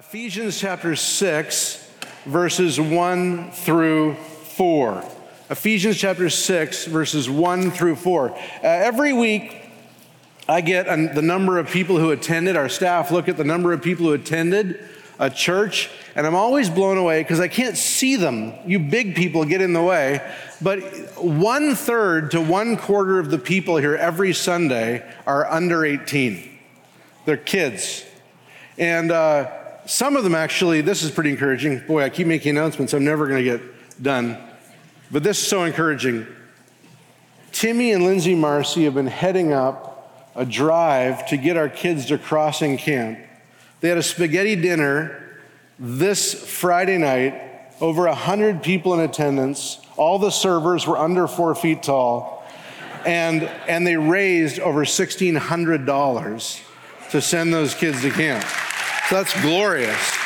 Ephesians chapter 6, verses 1 through 4. Ephesians chapter 6, verses 1 through 4. Uh, every week, I get the number of people who attended. Our staff look at the number of people who attended a church, and I'm always blown away because I can't see them. You big people get in the way. But one third to one quarter of the people here every Sunday are under 18. They're kids. And uh, some of them actually, this is pretty encouraging. Boy, I keep making announcements, I'm never going to get done. But this is so encouraging. Timmy and Lindsay Marcy have been heading up a drive to get our kids to crossing camp. They had a spaghetti dinner this Friday night, over 100 people in attendance. All the servers were under four feet tall. And, and they raised over $1,600 to send those kids to camp. So that's glorious.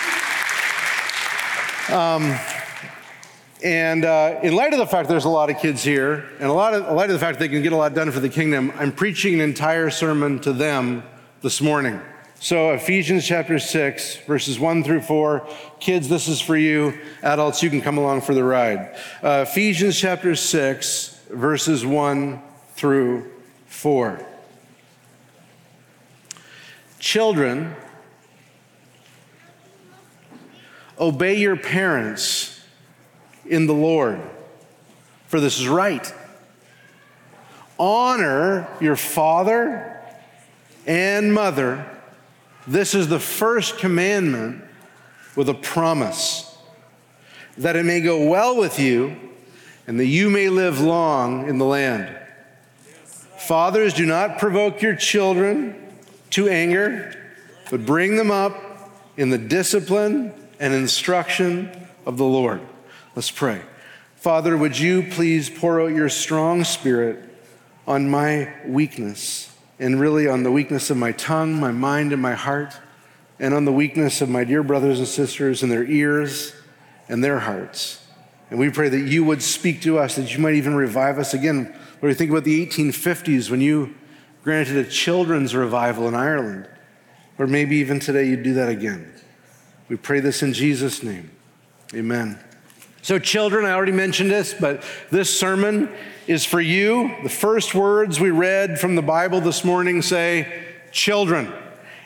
Um, and uh, in light of the fact there's a lot of kids here, and a lot of in light of the fact they can get a lot done for the kingdom, I'm preaching an entire sermon to them this morning. So Ephesians chapter 6, verses 1 through 4. Kids, this is for you. Adults, you can come along for the ride. Uh, Ephesians chapter 6, verses 1 through 4. Children, Obey your parents in the Lord, for this is right. Honor your father and mother. This is the first commandment with a promise that it may go well with you and that you may live long in the land. Fathers, do not provoke your children to anger, but bring them up in the discipline and instruction of the Lord. Let's pray. Father, would you please pour out your strong spirit on my weakness and really on the weakness of my tongue, my mind, and my heart, and on the weakness of my dear brothers and sisters and their ears and their hearts. And we pray that you would speak to us, that you might even revive us again. When we think about the 1850s when you granted a children's revival in Ireland, or maybe even today you'd do that again. We pray this in Jesus' name. Amen. So, children, I already mentioned this, but this sermon is for you. The first words we read from the Bible this morning say, children.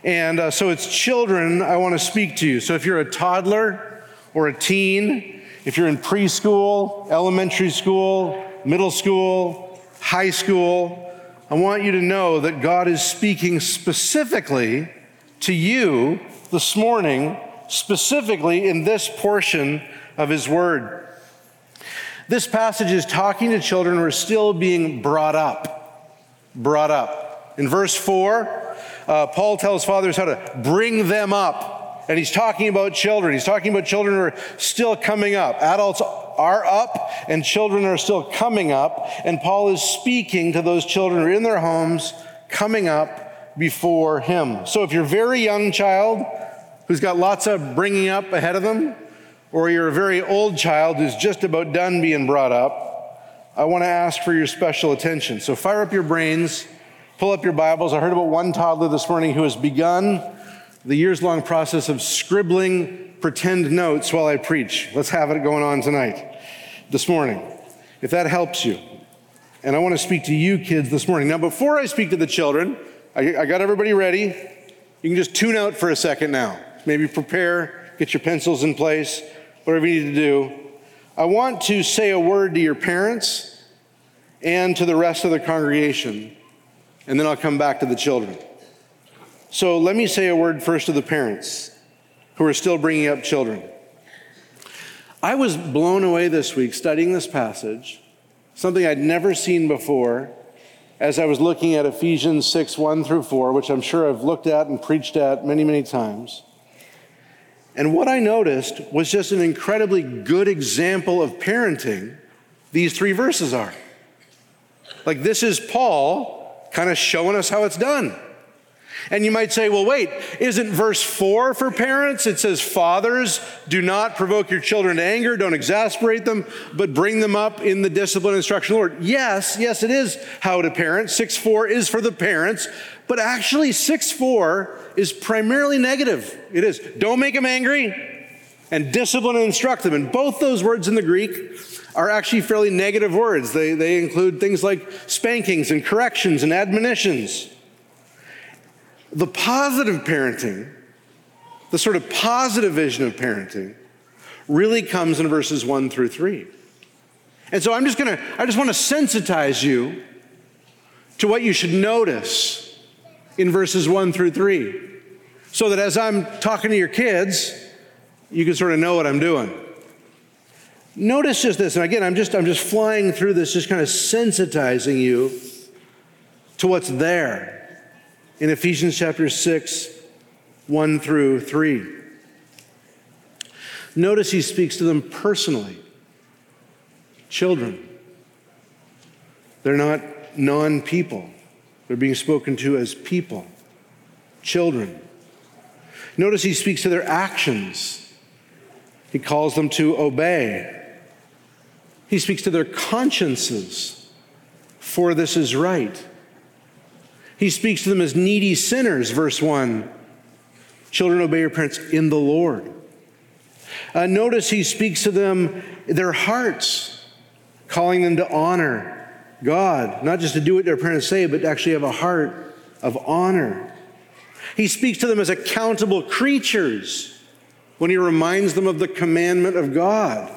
And uh, so it's children I want to speak to you. So, if you're a toddler or a teen, if you're in preschool, elementary school, middle school, high school, I want you to know that God is speaking specifically to you this morning specifically in this portion of his word. This passage is talking to children who are still being brought up. Brought up. In verse 4, uh, Paul tells fathers how to bring them up. And he's talking about children. He's talking about children who are still coming up. Adults are up, and children are still coming up. And Paul is speaking to those children who are in their homes, coming up before him. So if you're a very young child, who's got lots of bringing up ahead of them, or you're a very old child who's just about done being brought up, I want to ask for your special attention. So fire up your brains, pull up your Bibles. I heard about one toddler this morning who has begun the years long process of scribbling pretend notes while I preach. Let's have it going on tonight, this morning, if that helps you. And I want to speak to you kids this morning. Now, before I speak to the children, I, I got everybody ready. You can just tune out for a second now maybe prepare, get your pencils in place, whatever you need to do. I want to say a word to your parents and to the rest of the congregation, and then I'll come back to the children. So let me say a word first to the parents who are still bringing up children. I was blown away this week studying this passage, something I'd never seen before, as I was looking at Ephesians 6 1 through 4, which I'm sure I've looked at and preached at many, many times. And what I noticed was just an incredibly good example of parenting these three verses are. Like, this is Paul kind of showing us how it's done. And you might say, well, wait, isn't verse 4 for parents? It says, Fathers, do not provoke your children to anger, don't exasperate them, but bring them up in the discipline and instruction of the Lord. Yes, yes, it is how to parent. 6 4 is for the parents, but actually, 6 4 is primarily negative. It is, don't make them angry and discipline and instruct them. And both those words in the Greek are actually fairly negative words. They, they include things like spankings and corrections and admonitions. The positive parenting, the sort of positive vision of parenting, really comes in verses one through three. And so I'm just gonna, I just wanna sensitize you to what you should notice in verses one through three. So that as I'm talking to your kids, you can sort of know what I'm doing. Notice just this, and again, I'm just I'm just flying through this, just kind of sensitizing you to what's there in Ephesians chapter 6, 1 through 3. Notice he speaks to them personally. Children. They're not non people, they're being spoken to as people, children. Notice he speaks to their actions. He calls them to obey. He speaks to their consciences, for this is right. He speaks to them as needy sinners, verse 1. Children, obey your parents in the Lord. Uh, notice he speaks to them, their hearts, calling them to honor God, not just to do what their parents say, but to actually have a heart of honor. He speaks to them as accountable creatures when he reminds them of the commandment of God.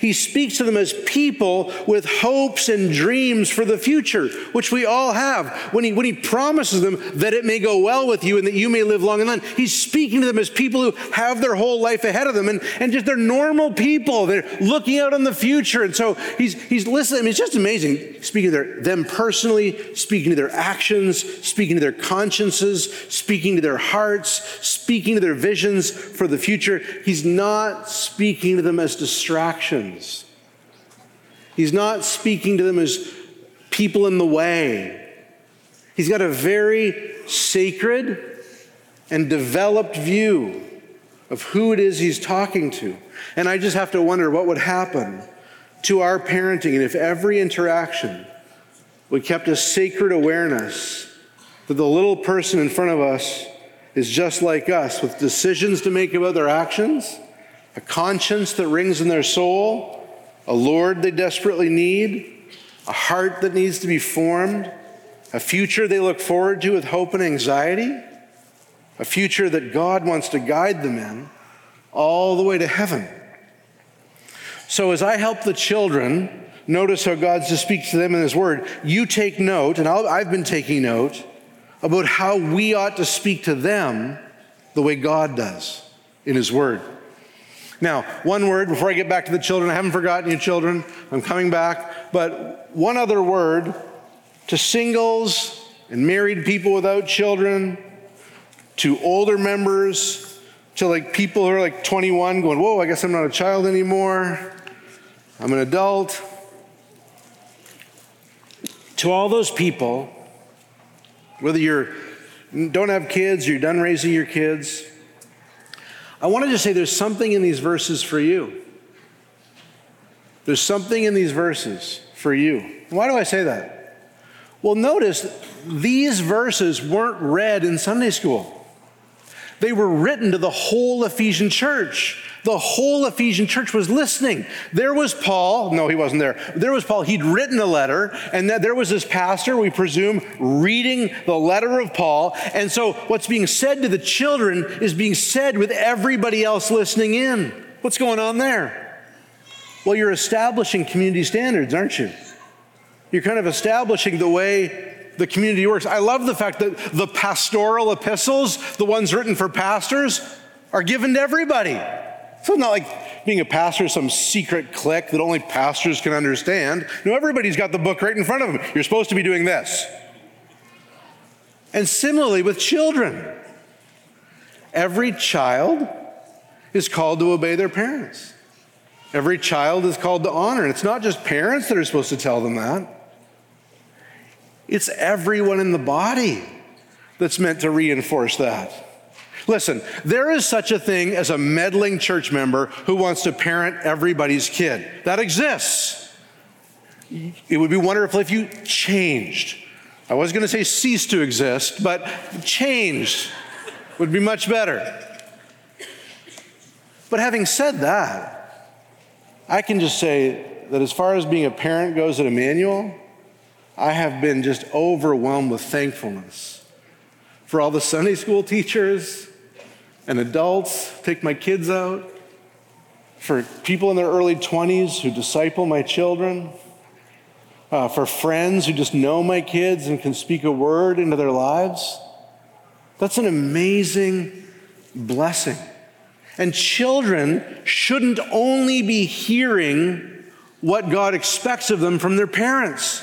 He speaks to them as people with hopes and dreams for the future, which we all have. When he, when he promises them that it may go well with you and that you may live long and long, he's speaking to them as people who have their whole life ahead of them and, and just they're normal people. They're looking out on the future. And so he's, he's listening. I mean, it's just amazing speaking to their, them personally, speaking to their actions, speaking to their consciences, speaking to their hearts, speaking to their visions for the future. He's not speaking to them as distractions He's not speaking to them as people in the way. He's got a very sacred and developed view of who it is he's talking to. And I just have to wonder what would happen to our parenting and if every interaction we kept a sacred awareness that the little person in front of us is just like us with decisions to make about their actions a conscience that rings in their soul, a Lord they desperately need, a heart that needs to be formed, a future they look forward to with hope and anxiety, a future that God wants to guide them in all the way to heaven. So, as I help the children notice how God just speaks to them in His Word, you take note, and i have been taking note about how we ought to speak to them the way God does in His Word. Now, one word before I get back to the children. I haven't forgotten you, children. I'm coming back. But one other word to singles and married people without children, to older members, to like people who are like 21 going, Whoa, I guess I'm not a child anymore. I'm an adult. To all those people, whether you're don't have kids, you're done raising your kids, I wanted to say there's something in these verses for you. There's something in these verses for you. Why do I say that? Well, notice these verses weren't read in Sunday school. They were written to the whole Ephesian church. The whole Ephesian church was listening. There was Paul. No, he wasn't there. There was Paul. He'd written a letter, and there was this pastor, we presume, reading the letter of Paul. And so what's being said to the children is being said with everybody else listening in. What's going on there? Well, you're establishing community standards, aren't you? You're kind of establishing the way the community works. I love the fact that the pastoral epistles, the ones written for pastors, are given to everybody. So it's not like being a pastor is some secret clique that only pastors can understand. No, everybody's got the book right in front of them. You're supposed to be doing this. And similarly with children, every child is called to obey their parents. Every child is called to honor. And it's not just parents that are supposed to tell them that, it's everyone in the body. that's meant to reinforce that. Listen, there is such a thing as a meddling church member who wants to parent everybody's kid. That exists. It would be wonderful if you changed. I was going to say cease to exist, but changed would be much better. But having said that, I can just say that as far as being a parent goes at Immanuel, I have been just overwhelmed with thankfulness for all the Sunday school teachers and adults take my kids out, for people in their early 20s who disciple my children, uh, for friends who just know my kids and can speak a word into their lives. That's an amazing blessing. And children shouldn't only be hearing what God expects of them from their parents.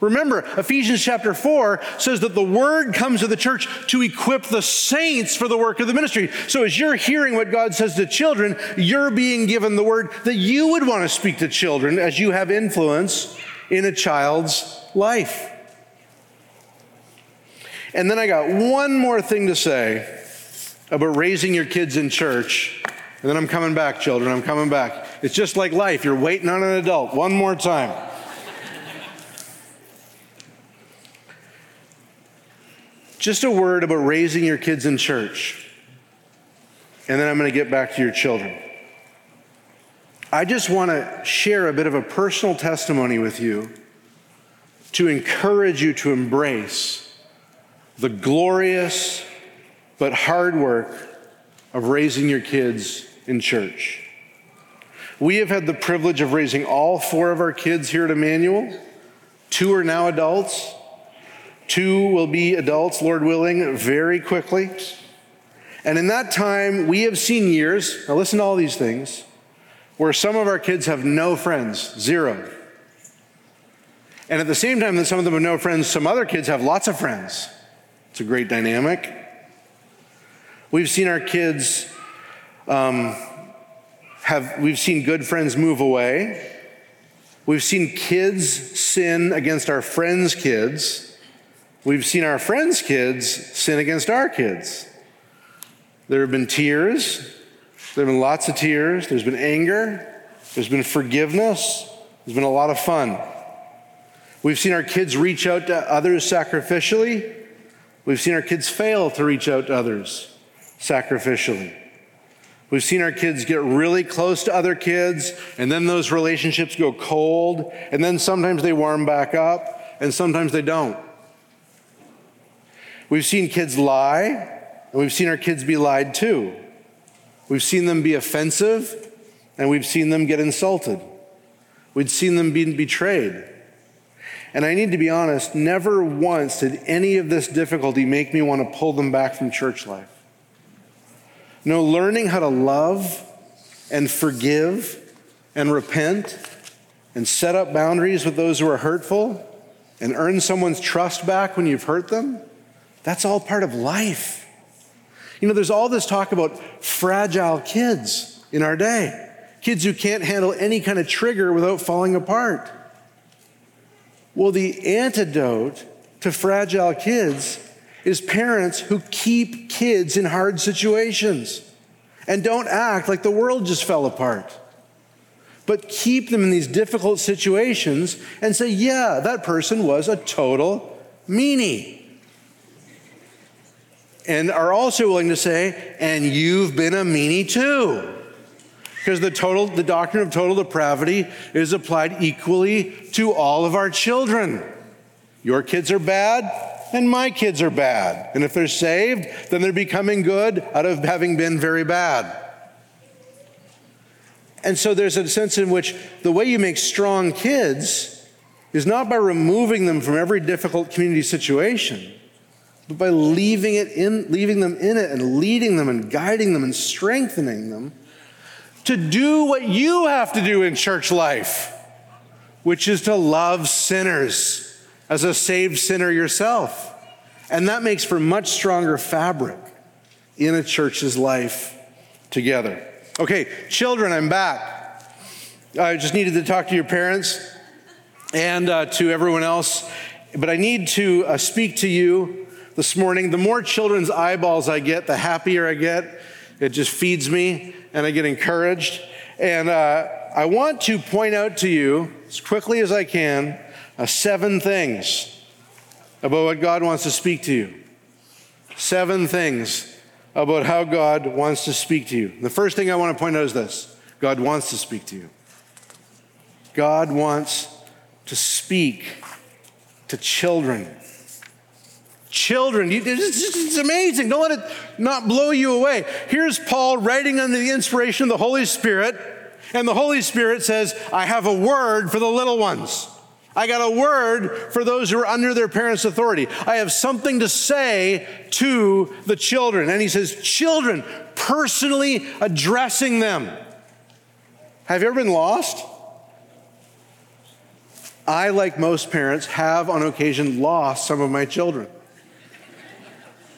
Remember, Ephesians chapter 4 says that the word comes to the church to equip the saints for the work of the ministry. So as you're hearing what God says to children, you're being given the word that you would want to speak to children as you have influence in a child's life. And then I got one more thing to say about raising your kids in church. And then I'm coming back, children. I'm coming back. It's just like life. You're waiting on an adult. One more time. Just a word about raising your kids in church. And then I'm going to get back to your children. I just want to share a bit of a personal testimony with you to encourage you to embrace the glorious but hard work of raising your kids in church. We have had the privilege of raising all four of our kids here at Immanuel. Two are now adults. Two will be adults, Lord willing, very quickly. And in that time, we have seen years, now listen to all these things, where some of our kids have no friends, zero. And at the same time that some of them have no friends, some other kids have lots of friends. It's a great dynamic. We've seen our kids um, have, we've seen good friends move away. We've seen kids sin against our friends' kids. We've seen our friends' kids sin against our kids. There have been tears. There have been lots of tears. There's been anger. There's been forgiveness. There's been a lot of fun. We've seen our kids reach out to others sacrificially. We've seen our kids fail to reach out to others sacrificially. We've seen our kids get really close to other kids, and then those relationships go cold, and then sometimes they warm back up, and sometimes they don't. We've seen kids lie, and we've seen our kids be lied to. We've seen them be offensive, and we've seen them get insulted. We've seen them be betrayed. And I need to be honest, never once did any of this difficulty make me want to pull them back from church life. No, learning how to love and forgive and repent and set up boundaries with those who are hurtful and earn someone's trust back when you've hurt them that's all part of life. You know, there's all this talk about fragile kids in our day kids who can't handle any kind of trigger without falling apart. Well, the antidote to fragile kids is parents who keep kids in hard situations and don't act like the world just fell apart. But keep them in these difficult situations and say, yeah, that person was a total meanie and are also willing to say, and you've been a meanie too. Because the total, the doctrine of total depravity is applied equally to all of our children. Your kids are bad, and my kids are bad. And if they're saved, then they're becoming good out of having been very bad. And so there's a sense in which the way you make strong kids is not by removing them from every difficult community situation but by leaving, it in, leaving them in it and leading them and guiding them and strengthening them to do what you have to do in church life, which is to love sinners as a saved sinner yourself. And that makes for much stronger fabric in a church's life together. Okay, children, I'm back. I just needed to talk to your parents and uh, to everyone else, but I need to uh, speak to you this morning. The more children's eyeballs I get, the happier I get. It just feeds me and I get encouraged. And uh, I want to point out to you, as quickly as I can, uh, seven things about what God wants to speak to you. Seven things about how God wants to speak to you. The first thing I want to point out is this God wants to speak to you. God wants to speak to children. Children, it's amazing. Don't let it not blow you away. Here's Paul writing under the inspiration of the Holy Spirit, and the Holy Spirit says, I have a word for the little ones. I got a word for those who are under their parents' authority. I have something to say to the children. And he says, Children, personally addressing them. Have you ever been lost? I, like most parents, have on occasion lost some of my children.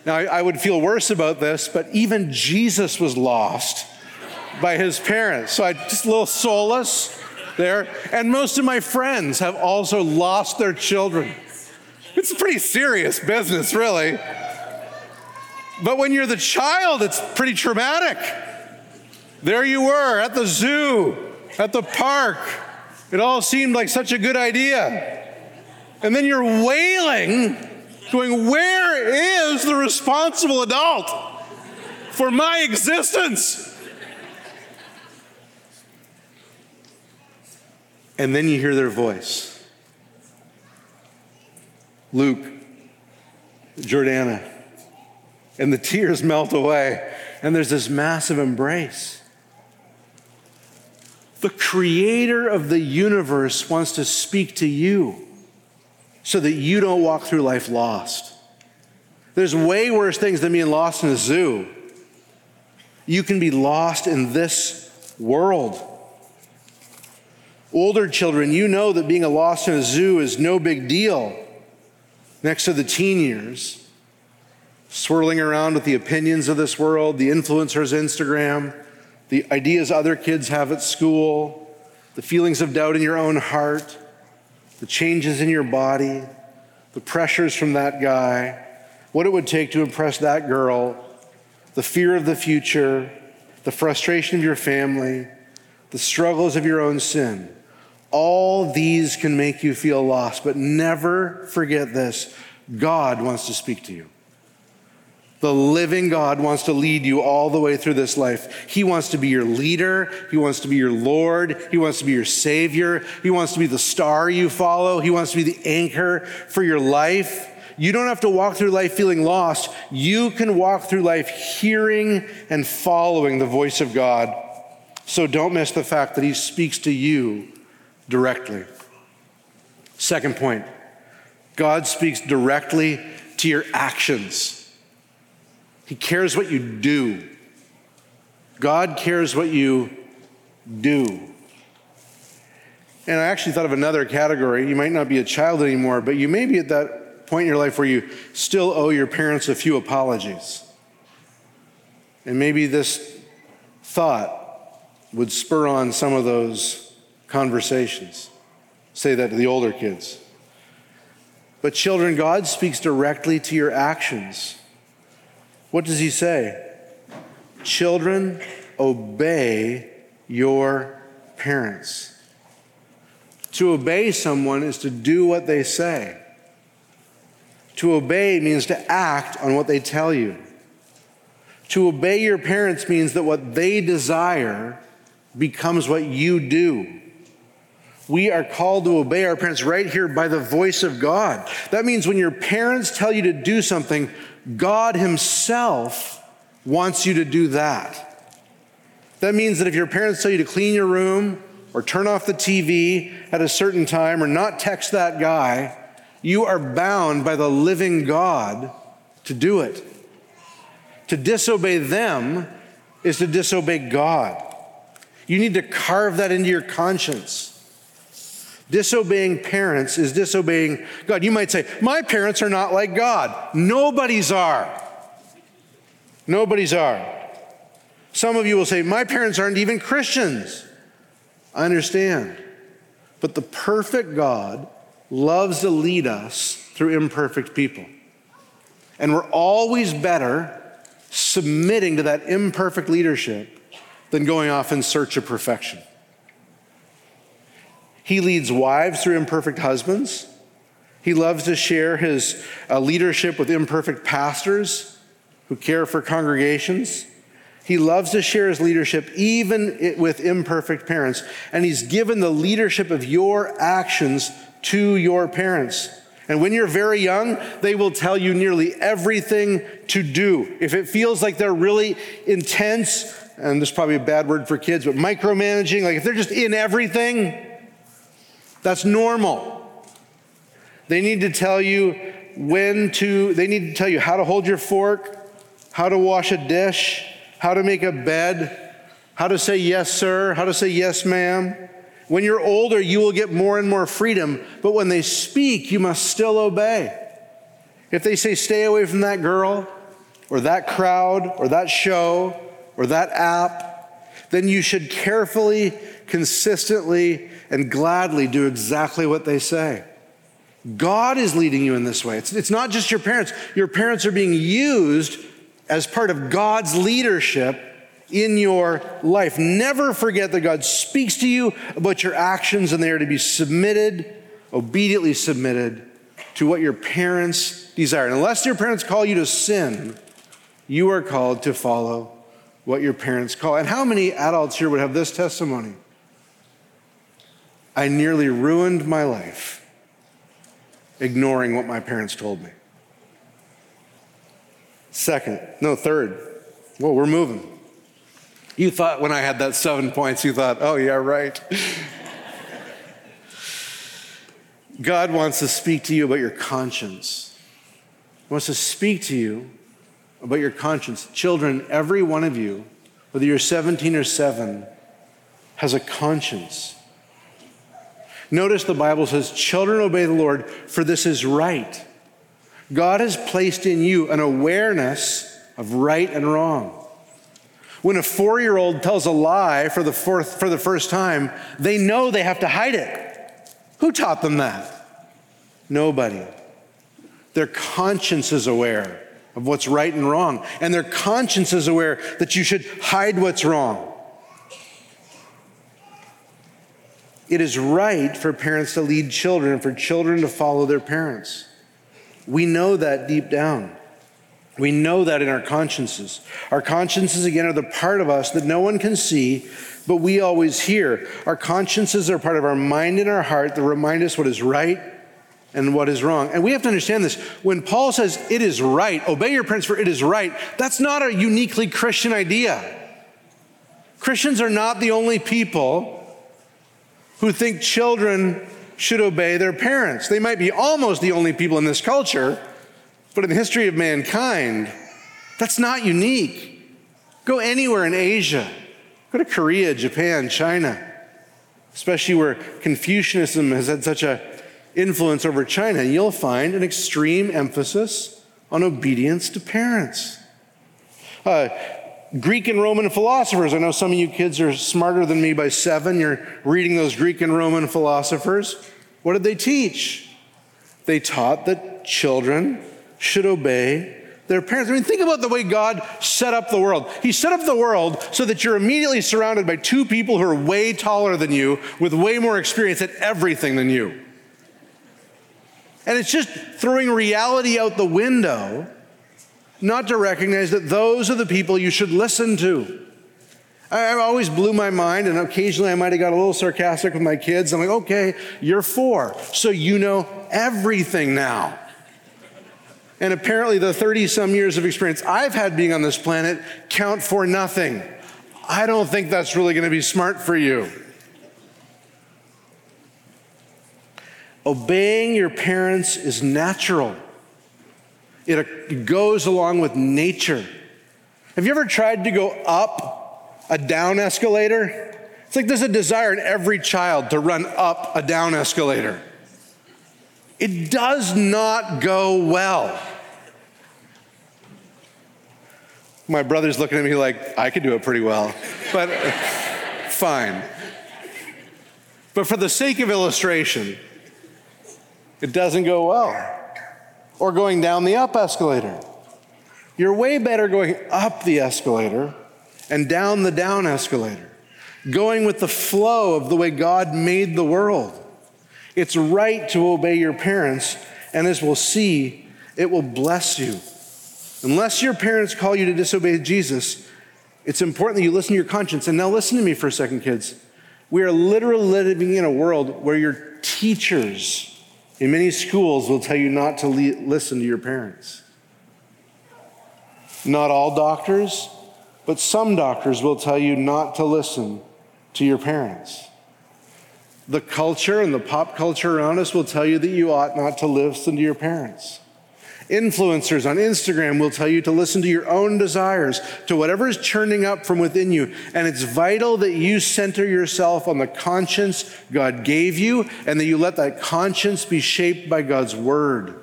Now, I, would feel worse about this, but even Jesus was lost by his parents. So I just a little solace there. And most of my friends have also lost their children. It's a pretty serious business, really. But when you're the child, it's pretty traumatic. There you were at the zoo, at the park. It all seemed like such a good idea. And then you're wailing, going, Where is the responsible adult for my existence? And then you hear their voice Luke, Jordana, and the tears melt away, and there's this massive embrace. The creator of the universe wants to speak to you so that you don't walk through life lost. There's way worse things than being lost in a zoo. You can be lost in this world. Older children, you know that being lost in a zoo is no big deal next to the teen years, swirling around with the opinions of this world, the influencers' Instagram, the ideas other kids have at school, the feelings of doubt in your own heart, the changes in your body, the pressures from that guy, what it would take to impress that girl, the fear of the future, the frustration of your family, the struggles of your own sin. All these can make you feel lost, but never forget this God wants to speak to you. The living God wants to lead you all the way through this life. He wants to be your leader. He wants to be your Lord. He wants to be your Savior. He wants to be the star you follow. He wants to be the anchor for your life. You don't have to walk through life feeling lost. You can walk through life hearing and following the voice of God. So don't miss the fact that He speaks to you directly. Second point God speaks directly to your actions. He cares what you do. God cares what you do. And I actually thought of another category. You might not be a child anymore, but you may be at that point in your life where you still owe your parents a few apologies. And maybe this thought would spur on some of those conversations. Say that to the older kids. But, children, God speaks directly to your actions. What does He say? Children, obey your parents. To obey someone is to do what they say. To obey means to act on what they tell you. To obey your parents means that what they desire becomes what you do we are called to obey our parents right here by the voice of God. That means when your parents tell you to do something, God Himself wants you to do that. That means that if your parents tell you to clean your room or turn off the TV at a certain time or not text that guy, you are bound by the living God to do it. To disobey them is to disobey God. You need to carve that into your conscience. Disobeying parents is disobeying God. You might say, My parents are not like God. Nobody's are. Nobody's are. Some of you will say, My parents aren't even Christians. I understand. But the perfect God loves to lead us through imperfect people. And we're always better submitting to that imperfect leadership than going off in search of perfection. He leads wives through imperfect husbands. He loves to share his uh, leadership with imperfect pastors who care for congregations. He loves to share his leadership even with imperfect parents. And he's given the leadership of your actions to your parents. And when you're very young, they will tell you nearly everything to do. If it feels like they're really intense, and this is probably a bad word for kids, but micromanaging, like if they're just in everything, that's normal. They need to tell you when to, they need to tell you how to hold your fork, how to wash a dish, how to make a bed, how to say yes, sir, how to say yes, ma'am. When you're older, you will get more and more freedom, but when they speak, you must still obey. If they say, stay away from that girl, or that crowd, or that show, or that app, then you should carefully, consistently, and gladly do exactly what they say. God is leading you in this way. It's, it's not just your parents. Your parents are being used as part of God's leadership in your life. Never forget that God speaks to you about your actions and they are to be submitted, obediently submitted to what your parents desire. And unless your parents call you to sin, you are called to follow what your parents call. And how many adults here would have this testimony? I nearly ruined my life ignoring what my parents told me. Second, no, third. Well, we're moving. You thought when I had that seven points, you thought, oh, yeah, right. God wants to speak to you about your conscience. He wants to speak to you about your conscience. Children, every one of you, whether you're 17 or 7, has a conscience. Notice the Bible says, Children, obey the Lord, for this is right. God has placed in you an awareness of right and wrong. When a four year old tells a lie for the, fourth, for the first time, they know they have to hide it. Who taught them that? Nobody. Their conscience is aware of what's right and wrong, and their conscience is aware that you should hide what's wrong. It is right for parents to lead children, for children to follow their parents. We know that deep down. We know that in our consciences. Our consciences, again, are the part of us that no one can see, but we always hear. Our consciences are part of our mind and our heart that remind us what is right and what is wrong. And we have to understand this. When Paul says it is right, obey your parents for it is right, that's not a uniquely Christian idea. Christians are not the only people who think children should obey their parents. They might be almost the only people in this culture, but in the history of mankind, that's not unique. Go anywhere in Asia, go to Korea, Japan, China, especially where Confucianism has had such a influence over China, you'll find an extreme emphasis on obedience to parents. Uh, Greek and Roman philosophers. I know some of you kids are smarter than me by seven. You're reading those Greek and Roman philosophers. What did they teach? They taught that children should obey their parents. I mean, think about the way God set up the world. He set up the world so that you're immediately surrounded by two people who are way taller than you, with way more experience at everything than you. And it's just throwing reality out the window not to recognize that those are the people you should listen to. I, always blew my mind, and occasionally I might have got a little sarcastic with my kids. I'm like, okay, you're four, so you know everything now. And apparently, the 30 some years of experience I've had being on this planet count for nothing. I don't think that's really going to be smart for you. Obeying your parents is natural. It goes along with nature. Have you ever tried to go up a down escalator? It's like there's a desire in every child to run up a down escalator. It does not go well. My brother's looking at me like, I could do it pretty well, but fine. But for the sake of illustration, it doesn't go well or going down the up escalator. You're way better going up the escalator and down the down escalator, going with the flow of the way God made the world. It's right to obey your parents, and as we'll see, it will bless you. Unless your parents call you to disobey Jesus, it's important that you listen to your conscience. And now, listen to me for a second, kids. We are literally living in a world where your teachers in many schools will tell you not to listen to your parents. Not all doctors, but some doctors will tell you not to listen to your parents. The culture and the pop culture around us will tell you that you ought not to listen to your parents. Influencers on Instagram will tell you to listen to your own desires, to whatever is churning up from within you. And it's vital that you center yourself on the conscience God gave you and that you let that conscience be shaped by God's word.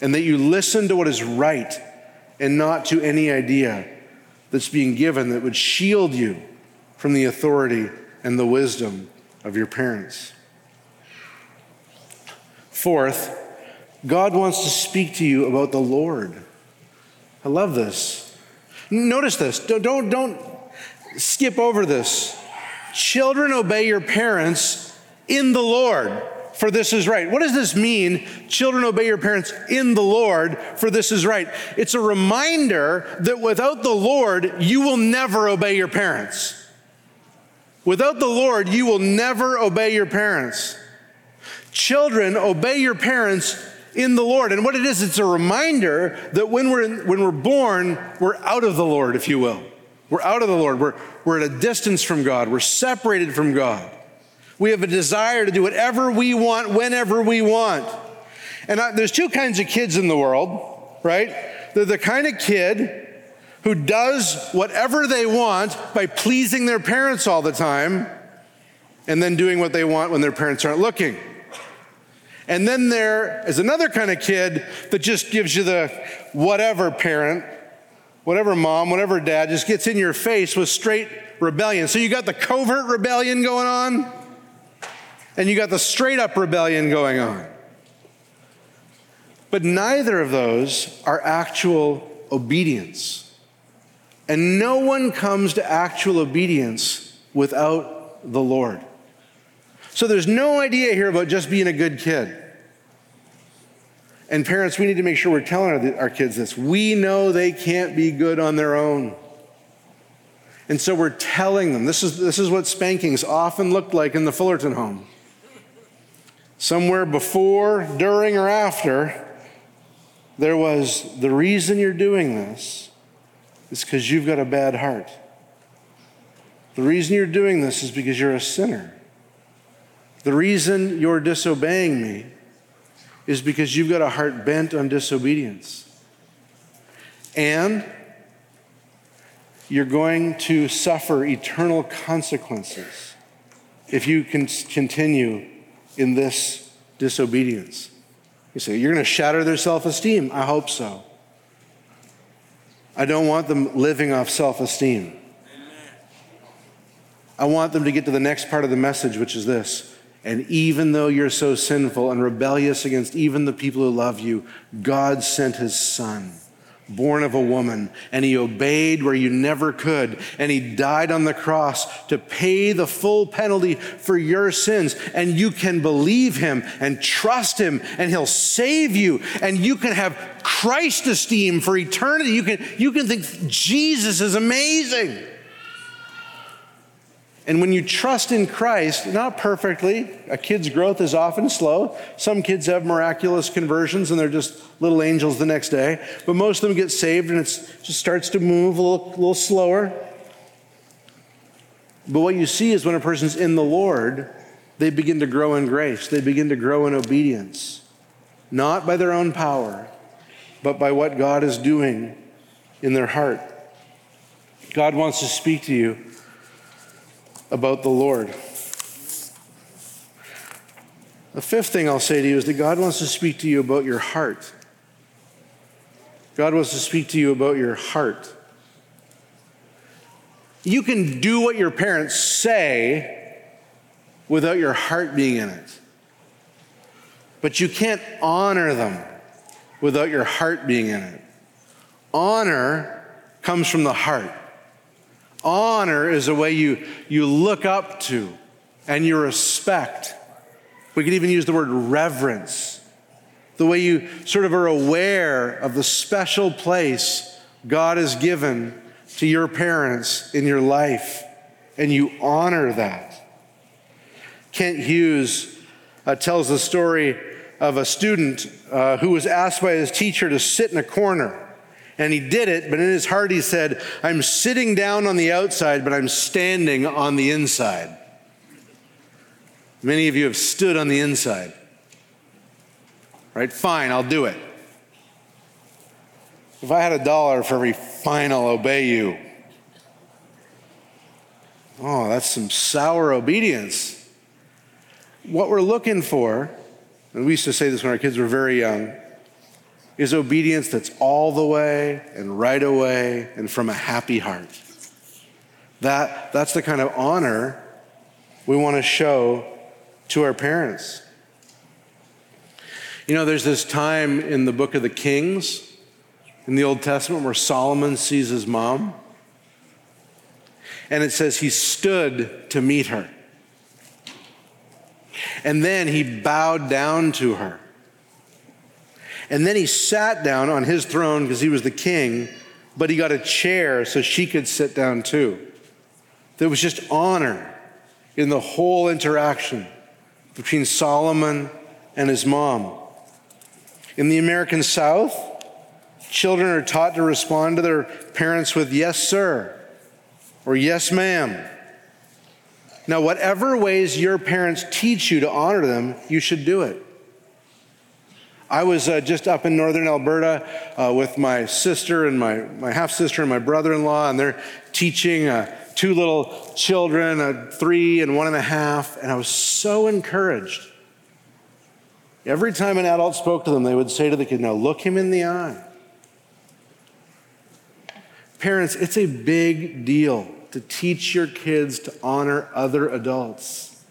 And that you listen to what is right and not to any idea that's being given that would shield you from the authority and the wisdom of your parents. Fourth, God wants to speak to you about the Lord. I love this. Notice this. Don't, don't, don't skip over this. Children, obey your parents in the Lord, for this is right. What does this mean? Children, obey your parents in the Lord, for this is right. It's a reminder that without the Lord, you will never obey your parents. Without the Lord, you will never obey your parents. Children, obey your parents in the Lord. And what it is, it's a reminder that when we're, in, when we're born, we're out of the Lord, if you will. We're out of the Lord. We're, we're at a distance from God. We're separated from God. We have a desire to do whatever we want, whenever we want. And I, there's two kinds of kids in the world, right? They're the kind of kid who does whatever they want by pleasing their parents all the time and then doing what they want when their parents aren't looking. And then there is another kind of kid that just gives you the whatever parent, whatever mom, whatever dad, just gets in your face with straight rebellion. So you got the covert rebellion going on, and you got the straight up rebellion going on. But neither of those are actual obedience. And no one comes to actual obedience without the Lord. So there's no idea here about just being a good kid. And parents, we need to make sure we're telling our, our kids this. We know they can't be good on their own. And so we're telling them this is, this is what spankings often looked like in the Fullerton home. Somewhere before, during, or after, there was the reason you're doing this is because you've got a bad heart. The reason you're doing this is because you're a sinner. The reason you're disobeying me is because you've got a heart bent on disobedience. And you're going to suffer eternal consequences if you can continue in this disobedience. You say, You're going to shatter their self esteem. I hope so. I don't want them living off self esteem. I want them to get to the next part of the message, which is this and even though you're so sinful and rebellious against even the people who love you, God sent his son, born of a woman, and he obeyed where you never could. And he died on the cross to pay the full penalty for your sins. And you can believe him and trust him, and he'll save you. And you can have Christ esteem for eternity. You can, you can think Jesus is amazing. And when you trust in Christ, not perfectly, a kid's growth is often slow. Some kids have miraculous conversions and they're just little angels the next day. But most of them get saved and it just starts to move a little, little slower. But what you see is when a person's in the Lord, they begin to grow in grace, they begin to grow in obedience, not by their own power, but by what God is doing in their heart. God wants to speak to you about the Lord. The fifth thing I'll say to you is that God wants to speak to you about your heart. God wants to speak to you about your heart. You can do what your parents say without your heart being in it. But you can't honor them without your heart being in it. Honor comes from the heart. Honor is a way you, you look up to and you respect. We could even use the word reverence. The way you sort of are aware of the special place God has given to your parents in your life, and you honor that. Kent Hughes uh, tells the story of a student uh, who was asked by his teacher to sit in a corner. And he did it, but in his heart he said, I'm sitting down on the outside, but I'm standing on the inside. Many of you have stood on the inside. Right? Fine, I'll do it. If I had a dollar for every fine, I'll obey you. Oh, that's some sour obedience. What we're looking for, and we used to say this when our kids were very young, is obedience that's all the way and right away and from a happy heart. That, that's the kind of honor we want to show to our parents. You know, there's this time in the book of the Kings in the Old Testament where Solomon sees his mom. And it says he stood to meet her. And then he bowed down to her. And then he sat down on his throne because he was the king, but he got a chair so she could sit down too. There was just honor in the whole interaction between Solomon and his mom. In the American South, children are taught to respond to their parents with yes, sir, or yes, ma'am. Now, whatever ways your parents teach you to honor them, you should do it. I was uh, just up in northern Alberta uh, with my sister and my, my half sister and my brother in law, and they're teaching uh, two little children, three and one and a half, and I was so encouraged. Every time an adult spoke to them, they would say to the kid, Now look him in the eye. Parents, it's a big deal to teach your kids to honor other adults.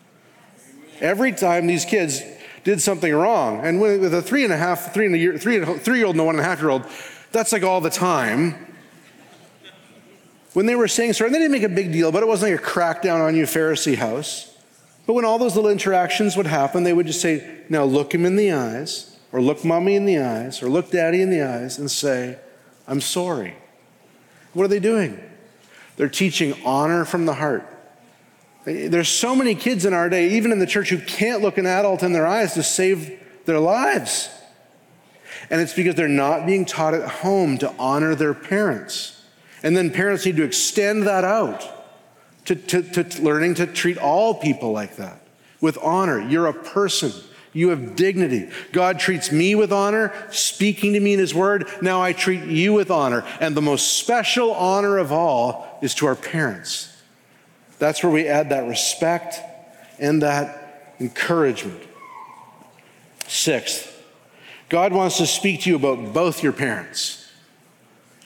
Every time these kids did something wrong, and with a three and a half, three and a year, three, three year old and a one and a half year old, that's like all the time. When they were saying sorry, they didn't make a big deal, but it wasn't like a crackdown on you, Pharisee house. But when all those little interactions would happen, they would just say, Now look him in the eyes, or look mommy in the eyes, or look daddy in the eyes, and say, I'm sorry. What are they doing? They're teaching honor from the heart. There's so many kids in our day, even in the church, who can't look an adult in their eyes to save their lives. And it's because they're not being taught at home to honor their parents. And then parents need to extend that out to, to, to learning to treat all people like that with honor. You're a person. You have dignity. God treats me with honor, speaking to me in His Word. Now I treat you with honor. And the most special honor of all is to our parents. That's where we add that respect and that encouragement. Sixth, God wants to speak to you about both your parents.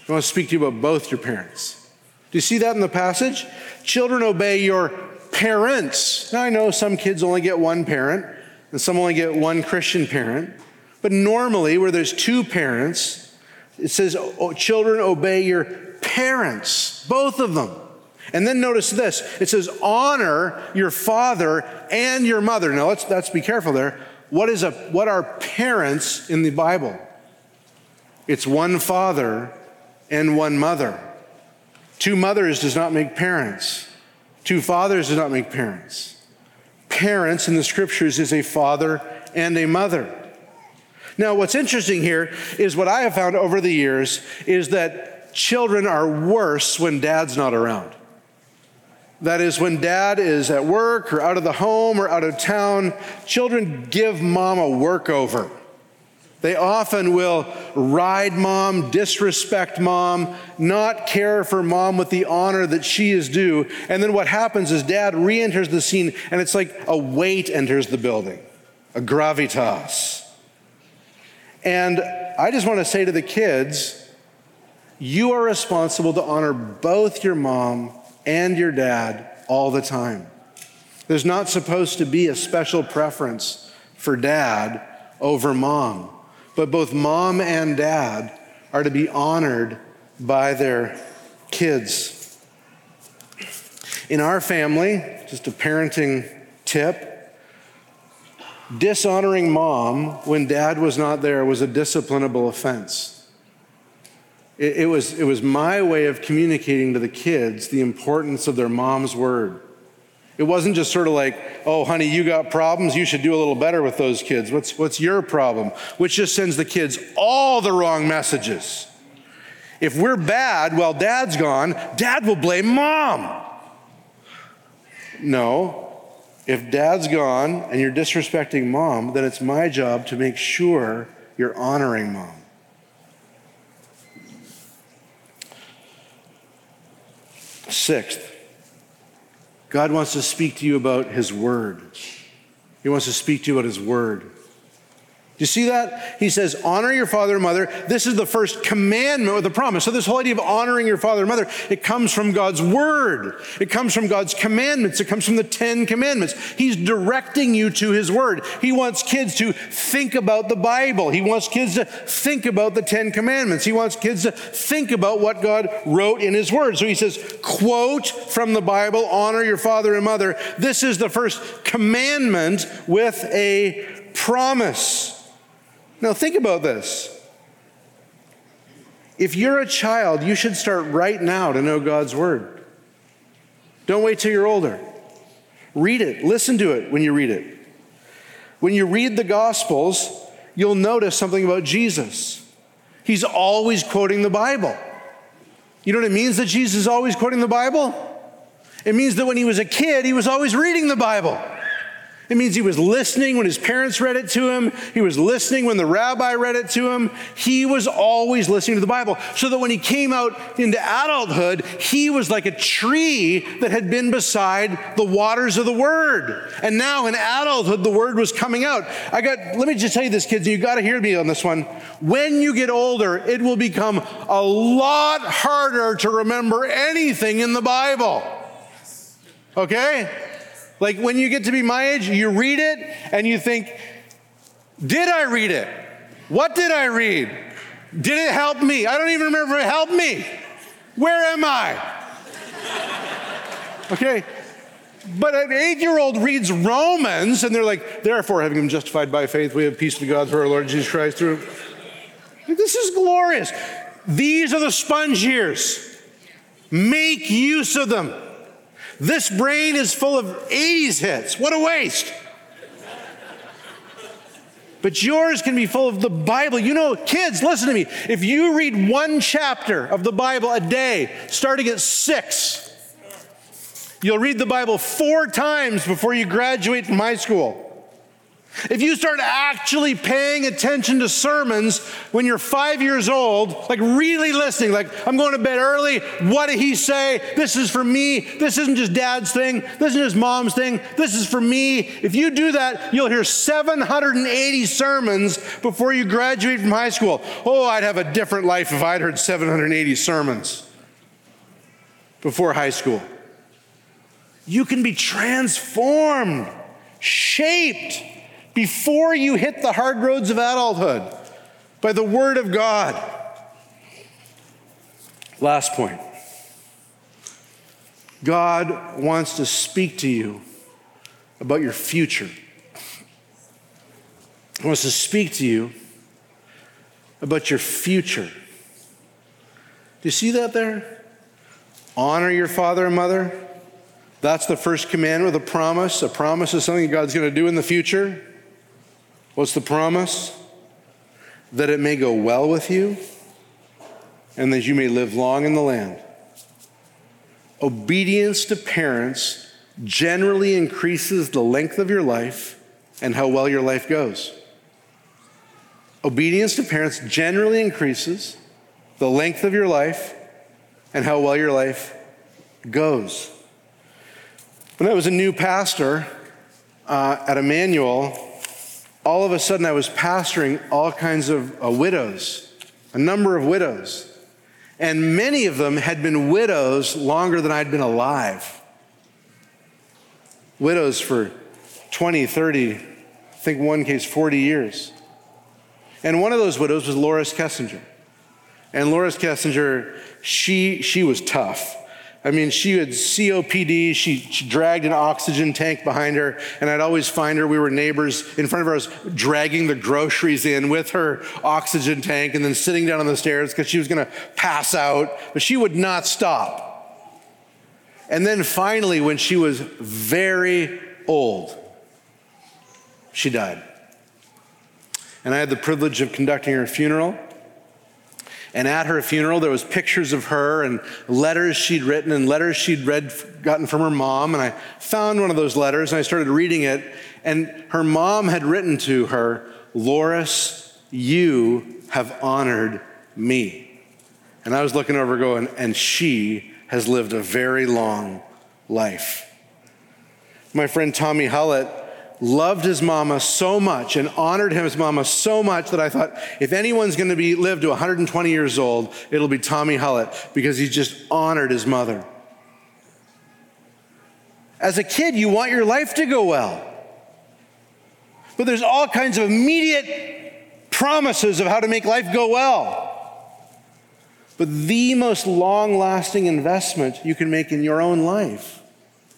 He wants to speak to you about both your parents. Do you see that in the passage? Children obey your parents. Now, I know some kids only get one parent, and some only get one Christian parent. But normally, where there's two parents, it says, oh, children obey your parents, both of them. And then notice this it says, honor your father and your mother. Now, let's, let's be careful there. What, is a, what are parents in the Bible? It's one father and one mother. Two mothers does not make parents, two fathers does not make parents parents in the scriptures is a father and a mother. Now, what's interesting here is what I have found over the years is that children are worse when dad's not around. That is, when dad is at work or out of the home or out of town, children give mom a workover. They often will ride mom, disrespect mom, not care for mom with the honor that she is due. And then what happens is dad re enters the scene, and it's like a weight enters the building, a gravitas. And I just want to say to the kids, you are responsible to honor both your mom and your dad all the time. There's not supposed to be a special preference for dad over mom but both mom and dad are to be honored by their kids. In our family, just a parenting tip, dishonoring mom when dad was not there was a disciplinable offense. It, it, was, it was my way of communicating to the kids the importance of their mom's word. It wasn't just sort of like, oh, honey, you got problems. You should do a little better with those kids. What's, what's your problem? Which just sends the kids all the wrong messages. If we're bad while dad's gone, dad will blame mom. No, if dad's gone and you're disrespecting mom, then it's my job to make sure you're honoring mom. Sixth, God wants to speak to you about his word. He wants to speak to you about his word. Do you see that? He says, honor your father and mother. This is the first commandment with a promise. So, this whole idea of honoring your father and mother, it comes from God's word. It comes from God's commandments. It comes from the Ten Commandments. He's directing you to his word. He wants kids to think about the Bible. He wants kids to think about the Ten Commandments. He wants kids to think about what God wrote in his word. So, he says, quote from the Bible, honor your father and mother. This is the first commandment with a promise. Now, think about this. If you're a child, you should start right now to know God's word. Don't wait till you're older. Read it, listen to it when you read it. When you read the Gospels, you'll notice something about Jesus. He's always quoting the Bible. You know what it means that Jesus is always quoting the Bible? It means that when he was a kid, he was always reading the Bible. It means he was listening when his parents read it to him. He was listening when the rabbi read it to him. He was always listening to the Bible. So that when he came out into adulthood, he was like a tree that had been beside the waters of the word. And now in adulthood, the word was coming out. I got, let me just tell you this, kids, you got to hear me on this one. When you get older, it will become a lot harder to remember anything in the Bible. Okay? Like when you get to be my age, you read it and you think, did I read it? What did I read? Did it help me? I don't even remember it helped me. Where am I? Okay. But an eight year old reads Romans and they're like, therefore, having been justified by faith, we have peace with God through our Lord Jesus Christ. Through. This is glorious. These are the sponge years. Make use of them. This brain is full of 80s hits. What a waste. But yours can be full of the Bible. You know, kids, listen to me. If you read one chapter of the Bible a day, starting at six, you'll read the Bible four times before you graduate from high school. If you start actually paying attention to sermons when you're five years old, like really listening, like, I'm going to bed early, what did he say? This is for me. This isn't just dad's thing. This isn't just mom's thing. This is for me. If you do that, you'll hear 780 sermons before you graduate from high school. Oh, I'd have a different life if I'd heard 780 sermons before high school. You can be transformed, shaped before you hit the hard roads of adulthood by the Word of God. Last point God wants to speak to you about your future. He wants to speak to you about your future. Do you see that there? Honor your father and mother. That's the first commandment, a promise. A promise is something God's going to do in the future. What's the promise? That it may go well with you and that you may live long in the land. Obedience to parents generally increases the length of your life and how well your life goes. Obedience to parents generally increases the length of your life and how well your life goes. When I was a new pastor uh, at Immanuel, all of a sudden I was pastoring all kinds of uh, widows, a number of widows. And many of them had been widows longer than I'd been alive. Widows for 20, 30, I think one case 40 years. And one of those widows was Loris Kessinger. And Loris Kessinger, she, she was tough. I mean, she had COPD. She, she, dragged an oxygen tank behind her, and I'd always find her. We were neighbors in front of her. I was dragging the groceries in with her oxygen tank and then sitting down on the stairs because she was going to pass out, but she would not stop. And then finally, when she was very old, she died. And I had the privilege of conducting her funeral. And at her funeral, there was pictures of her and letters she'd written and letters she'd read, gotten from her mom. And I found one of those letters and I started reading it. And her mom had written to her, Loris, you have honored me. And I was looking over going, and she has lived a very long life. My friend Tommy Hullett loved his mama so much and honored his mama so much that I thought if anyone's going to be live to 120 years old, it'll be Tommy Hullett because he just honored his mother. As a kid, you want your life to go well. But there's all kinds of immediate promises of how to make life go well. But the most long lasting investment you can make in your own life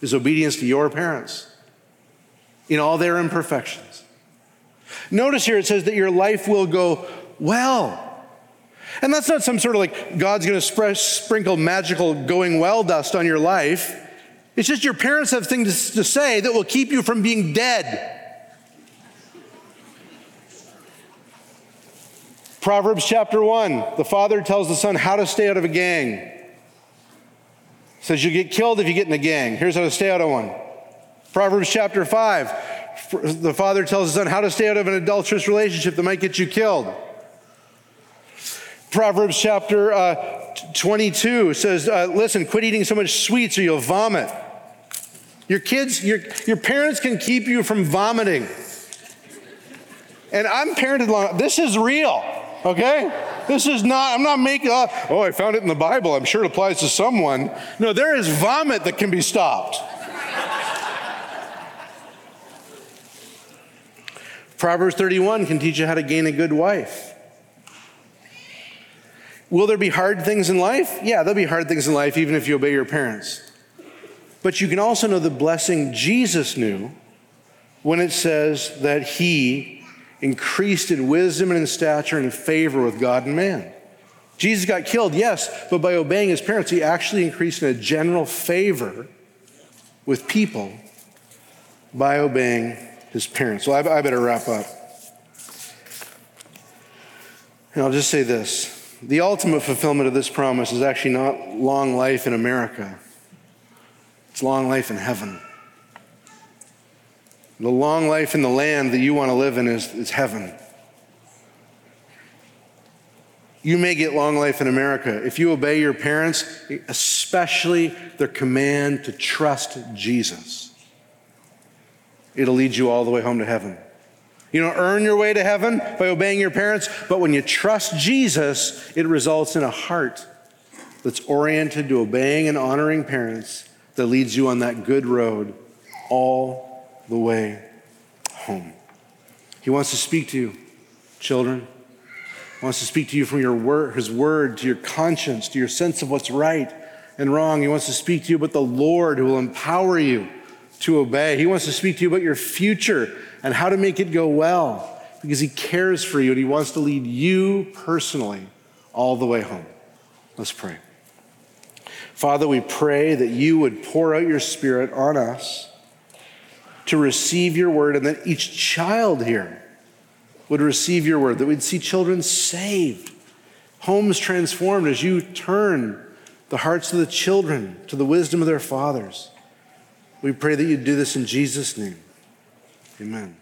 is obedience to your parents in all their imperfections. Notice here it says that your life will go well. And that's not some sort of like God's going to sprinkle magical going well dust on your life. It's just your parents have things to say that will keep you from being dead. Proverbs chapter 1, the father tells the son how to stay out of a gang. Says you'll get killed if you get in a gang. Here's how to stay out of one. Proverbs chapter 5, the father tells his son how to stay out of an adulterous relationship that might get you killed. Proverbs chapter uh, 22 says, uh, Listen, quit eating so much sweets or you'll vomit. Your kids, your, your parents can keep you from vomiting. And I'm parented long. This is real, okay? This is not, I'm not making up, oh, I found it in the Bible. I'm sure it applies to someone. No, there is vomit that can be stopped. Proverbs 31 can teach you how to gain a good wife. Will there be hard things in life? Yeah, there'll be hard things in life even if you obey your parents. But you can also know the blessing Jesus knew when it says that he increased in wisdom and in stature and in favor with God and man. Jesus got killed, yes, but by obeying his parents, he actually increased in a general favor with people by obeying his parents. Well, I, I better wrap up. And I'll just say this the ultimate fulfillment of this promise is actually not long life in America, it's long life in heaven. The long life in the land that you want to live in is, is heaven. You may get long life in America if you obey your parents, especially their command to trust Jesus it'll lead you all the way home to heaven. You don't earn your way to heaven by obeying your parents, but when you trust Jesus, it results in a heart that's oriented to obeying and honoring parents that leads you on that good road all the way home. He wants to speak to you, children. He wants to speak to you from your word, his word, to your conscience, to your sense of what's right and wrong. He wants to speak to you about the Lord who will empower you to obey. He wants to speak to you about your future and how to make it go well because He cares for you and He wants to lead you personally all the way home. Let's pray. Father, we pray that you would pour out your Spirit on us to receive your word and that each child here would receive your word, that we'd see children saved, homes transformed as you turn the hearts of the children to the wisdom of their fathers. We pray that you do this in Jesus' name. Amen.